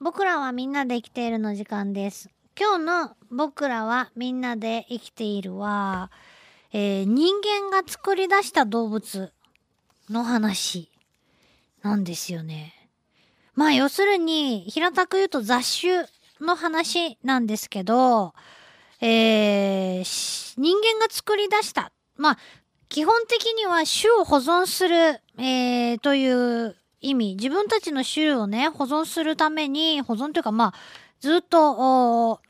僕らはみんなで生きているの時間です。今日の僕らはみんなで生きているは、えー人間が作り出した動物の話なんですよね。まあ要するに平たく言うと雑種の話なんですけど、えー人間が作り出した。まあ基本的には種を保存する、えーという意味、自分たちの種類をね、保存するために、保存というかまあ、ずっと、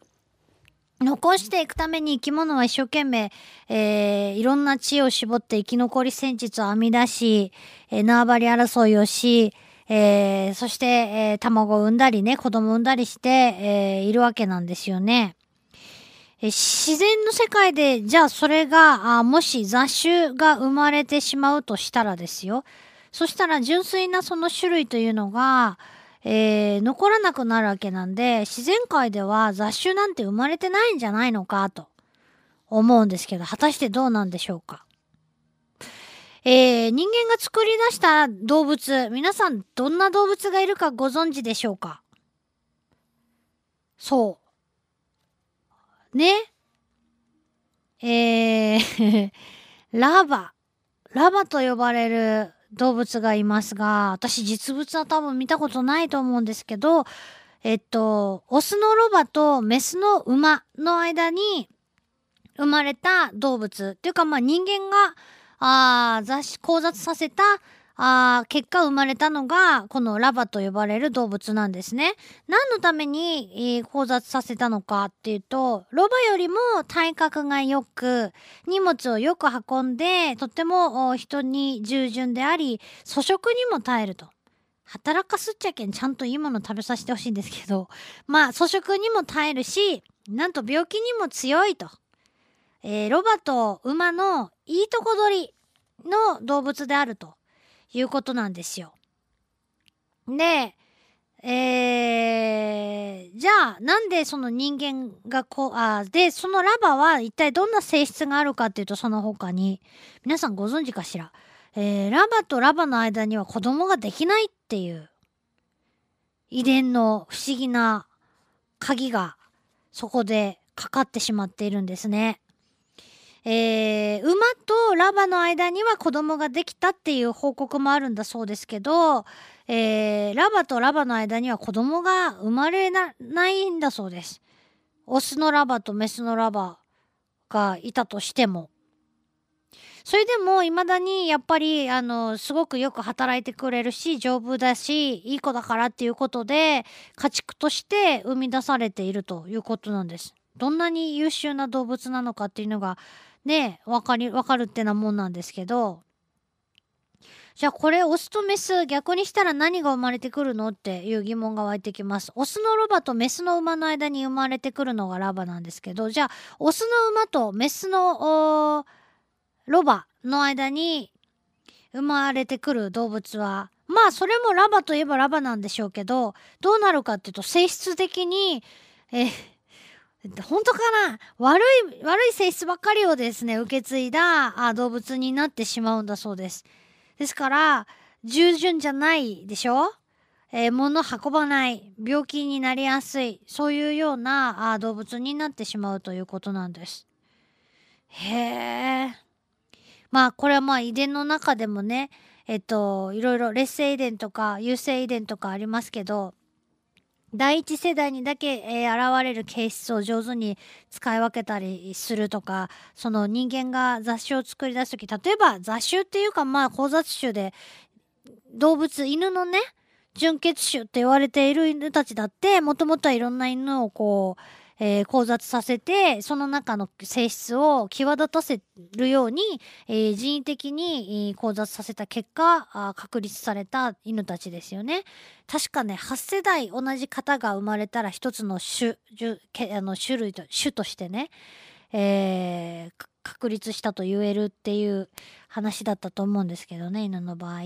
残していくために生き物は一生懸命、えーいろんな知恵を絞って生き残り戦術を編み出し、えー縄張り争いをし、えーそして、えー卵を産んだりね、子供を産んだりして、えーいるわけなんですよね。え自然の世界で、じゃあそれが、あもし雑種が生まれてしまうとしたらですよ。そしたら純粋なその種類というのが、えー残らなくなるわけなんで、自然界では雑種なんて生まれてないんじゃないのかと思うんですけど、果たしてどうなんでしょうか。えー人間が作り出した動物、皆さんどんな動物がいるかご存知でしょうか？そう。ね。えー ラバ。ラバと呼ばれる動物がいますが、私実物は多分見たことないと思うんですけど、えっと、オスのロバとメスの馬の間に生まれた動物。っていうか、まあ人間が、ああ雑誌、交雑させた、あ結果生まれたのが、このラバと呼ばれる動物なんですね。何のために、えー交雑させたのかっていうと、ロバよりも体格が良く、荷物をよく運んで、とっても人に従順であり、粗食にも耐えると。働かすっちゃけんちゃんといいもの食べさせてほしいんですけど、まあ粗食にも耐えるし、なんと病気にも強いと。えーロバと馬のいいとこ取りの動物であるということなんですよ。で、えー、じゃあなんでその人間がこう、あで、そのラバは一体どんな性質があるかっていうとその他に、皆さんご存知かしら？えーラバとラバの間には子供ができないっていう遺伝の不思議な鍵がそこでかかってしまっているんですね。えー馬とラバの間には子供ができたっていう報告もあるんだそうですけど、えーラバとラバの間には子供が生まれなないんだそうです。オスのラバとメスのラバがいたとしても。それでも未だにやっぱりあのすごくよく働いてくれるし丈夫だしいい子だからっていうことで家畜として生み出されているということなんです。どんなに優秀な動物なのかっていうのがねわかりわかるってなもんなんですけどじゃあこれオスとメス逆にしたら何が生まれてくるのっていう疑問が湧いてきます。オスのロバとメスの馬の間に生まれてくるのがラバなんですけどじゃあオスの馬とメスのロバの間に生まれてくる動物はまあそれもラバといえばラバなんでしょうけどどうなるかっていうと性質的にえ本当かな？悪い悪い性質ばっかりをですね受け継いだあ動物になってしまうんだそうです。ですから従順じゃないでしょ？えー物運ばない病気になりやすいそういうようなあ動物になってしまうということなんです。へえ。まあこれはまあ遺伝の中でもねえっといろいろ劣性遺伝とか優性遺伝とかありますけど第一世代にだけ、えー現れる形質を上手に使い分けたりするとかその人間が雑種を作り出す時例えば雑種っていうかまあ交雑種で動物犬のね純血種って言われている犬たちだってもともとはいろんな犬をこう、えー交雑させてその中の性質を際立たせるように、えー人為的にえー交雑させた結果あ確立された犬たちですよね。確かね8世代同じ型が生まれたら一つの種種けあの種類と種としてね、えー確立したと言えるっていう話だったと思うんですけどね犬の場合。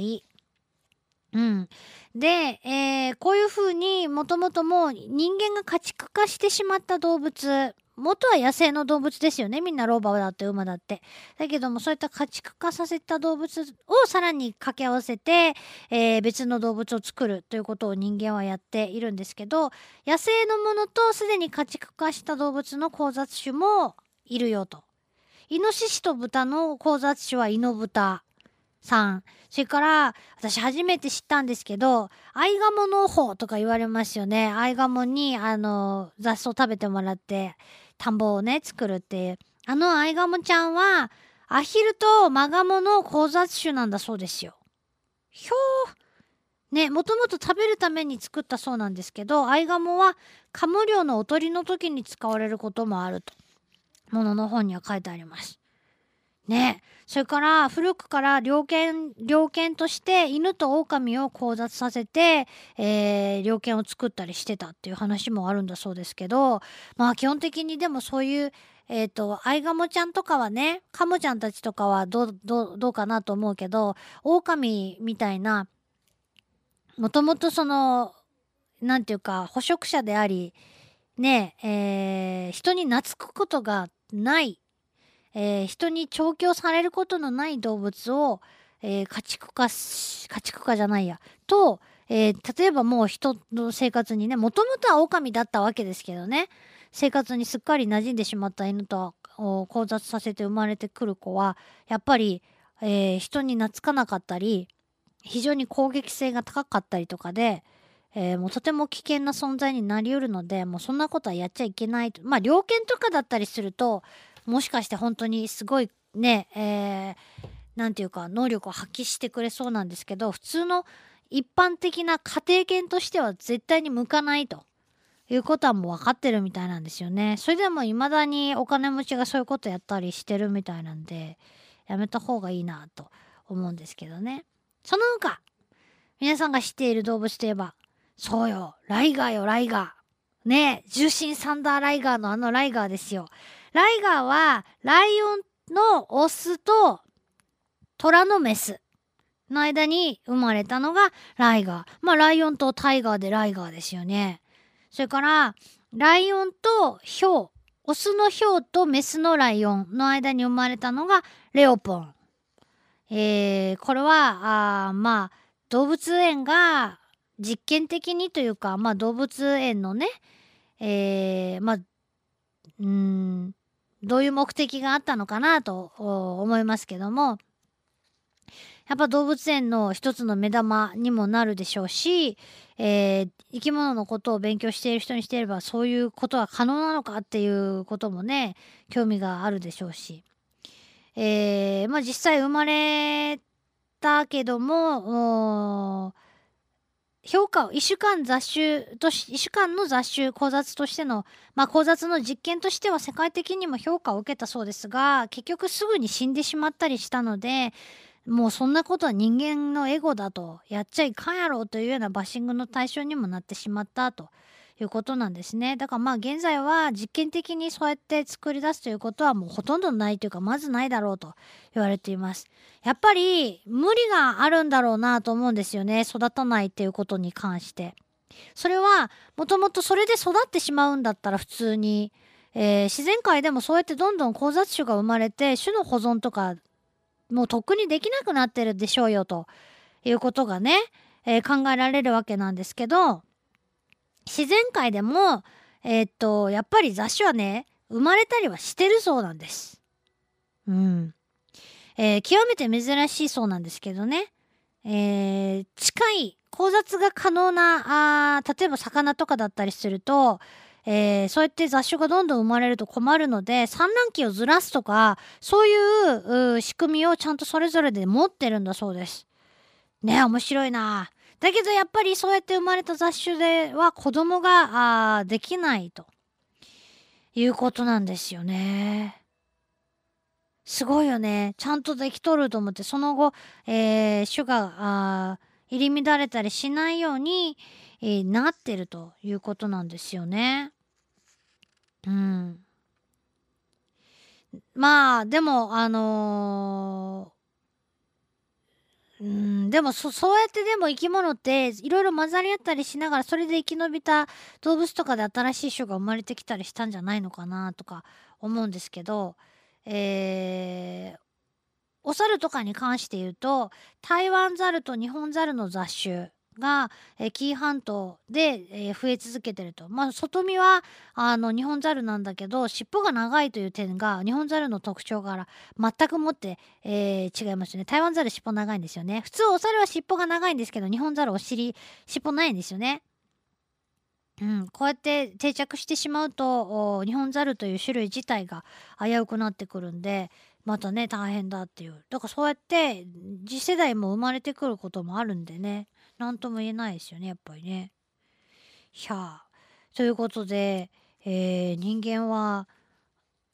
うん、で、えーこういうふうにもともともう人間が家畜化してしまった動物元は野生の動物ですよね。みんなロバだって馬だって。だけどもそういった家畜化させた動物をさらに掛け合わせて、えー、別の動物を作るということを人間はやっているんですけど、野生のものとすでに家畜化した動物の交雑種もいるよと。イノシシと豚の交雑種はイノブタさん。それから、私初めて知ったんですけど、アイガモ農法とか言われますよね。アイガモに、あの、雑草食べてもらって、田んぼをね、作るっていう。あのアイガモちゃんは、アヒルとマガモの交雑種なんだそうですよ。ひょー。ね、もともと食べるために作ったそうなんですけど、アイガモはカム漁のおとりの時に使われることもあると。ものの本には書いてあります。ね。それから古くから猟犬、猟犬として犬と狼を交雑させて、えー、猟犬を作ったりしてたっていう話もあるんだそうですけど、まあ基本的にでもそういう、えっ、ー、と、アイガモちゃんとかはね、カモちゃんたちとかはどう、どう、どうかなと思うけど、狼みたいな、もともとその、なんていうか、捕食者であり、ねえー、人に懐くことがないえー、人に調教されることのない動物を、えー、家畜化家畜化じゃないや。と、えー、例えばもう人の生活にねもともとは狼だったわけですけどね。生活にすっかり馴染んでしまった犬と交雑させて生まれてくる子はやっぱり、え、人に懐かなかったり非常に攻撃性が高かったりとかで、えー、もうとても危険な存在になりうるのでもうそんなことはやっちゃいけないまあ猟犬とかだったりするともしかして本当にすごいね、えー、て言うか能力を発揮してくれそうなんですけど普通の一般的な家庭犬としては絶対に向かないということはもう分かってるみたいなんですよね。それでも未だにお金持ちがそういうことやったりしてるみたいなんでやめた方がいいなと思うんですけどね。その他皆さんが知っている動物といえばそうよライガーよライガー。ねえ重心サンダーライガーのあのライガーですよ。ライガーは、ライオンのオスと虎のメスの間に生まれたのがライガー。まあ、ライオンとタイガーでライガーですよね。それから、ライオンとヒョウ。オスのヒョウとメスのライオンの間に生まれたのがレオポン。えー、これは、あまあ、動物園が実験的にというか、まあ、動物園のね、えー、まあ、うん、どういう目的があったのかなと思いますけども。やっぱ動物園の一つの目玉にもなるでしょうし、えー、生き物のことを勉強している人にしていればそういうことは可能なのかっていうこともね興味があるでしょうし、えー、まあ実際生まれたけども評価を、一週間雑種とし、一週間の雑種考察としての、まあ考察の実験としては世界的にも評価を受けたそうですが、結局すぐに死んでしまったりしたので、もうそんなことは人間のエゴだと、やっちゃいかんやろうというようなバッシングの対象にもなってしまったと。いうことなんですね。だからまあ現在は実験的にそうやって作り出すということはもうほとんどないというかまずないだろうと言われています。やっぱり無理があるんだろうなと思うんですよね。育たないっていうことに関して。それはもともとそれで育ってしまうんだったら普通に、えー、自然界でもそうやってどんどん交雑種が生まれて種の保存とかもうとっくにできなくなってるでしょうよということがね、えー、考えられるわけなんですけど自然界でも、えー、っと、やっぱり雑種はね、生まれたりはしてるそうなんです。うん。えー、極めて珍しいそうなんですけどね。えー、近い、交雑が可能な、あ例えば魚とかだったりすると、えー、そうやって雑種がどんどん生まれると困るので産卵期をずらすとかそういう仕組みをちゃんとそれぞれで持ってるんだそうです。ね面白いなだけどやっぱりそうやって生まれた雑種では子供があできないということなんですよね。すごいよね。ちゃんとできとると思って、その後、えー、種が入り乱れたりしないように、えー、なってるということなんですよね。うん。まあ、でも、あのうんでもそそうやってでも生き物っていろいろ混ざり合ったりしながらそれで生き延びた動物とかで新しい種が生まれてきたりしたんじゃないのかなとか思うんですけどえー、お猿とかに関して言うと台湾猿と日本猿の雑種が、えー、紀伊半島で、えー、増え続けてると。まあ、外見はあの日本ザルなんだけど尻尾が長いという点が日本ザルの特徴から全くもって、えー、違いますよね。台湾ザル尻尾長いんですよね。普通お猿は尻尾が長いんですけど日本ザルお尻尻尾ないんですよね。うん、こうやって定着してしまうと日本ザルという種類自体が危うくなってくるんでまたね大変だっていうだからそうやって次世代も生まれてくることもあるんでね何とも言えないですよねやっぱりね。ひゃあということで、えー、人間は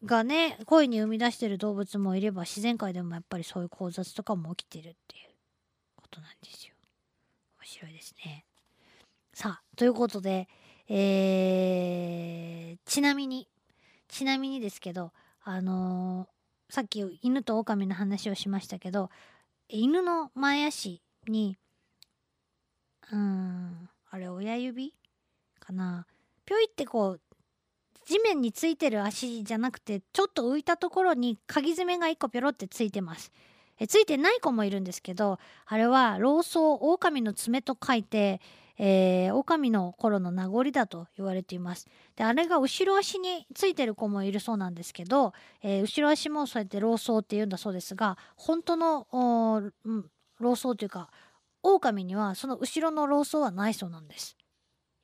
がね恋に生み出してる動物もいれば自然界でもやっぱりそういう交雑とかも起きてるっていうことなんですよ。面白いですね。さあということで、えー、ちなみにちなみにですけどあのー、さっき犬と狼の話をしましたけど犬の前足にうん。あれ親指？かな。ぴょいってこう地面についてる足じゃなくてちょっと浮いたところに鍵爪が1個ぴょろってついてます。えついてない子もいるんですけどあれは老僧狼の爪と書いてえー、狼の頃の名残だと言われています。であれが後ろ足についてる子もいるそうなんですけど、えー、後ろ足もそうやって老僧って言うんだそうですが本当の、老僧というか狼にはその後ろの老僧はないそうなんです。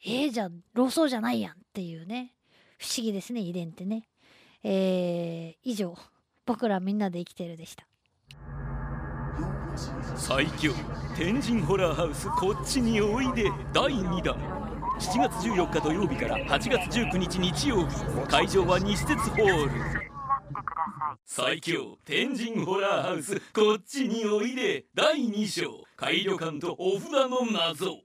えー、じゃあ老僧じゃないやんっていうね不思議ですね遺伝ってね。えー、以上僕らみんなで生きてるでした。最強天神ホラーハウスこっちにおいで第2弾7月14日土曜日から8月19日日曜日会場は西鉄ホール最強天神ホラーハウスこっちにおいで第2章怪旅館とお札の謎。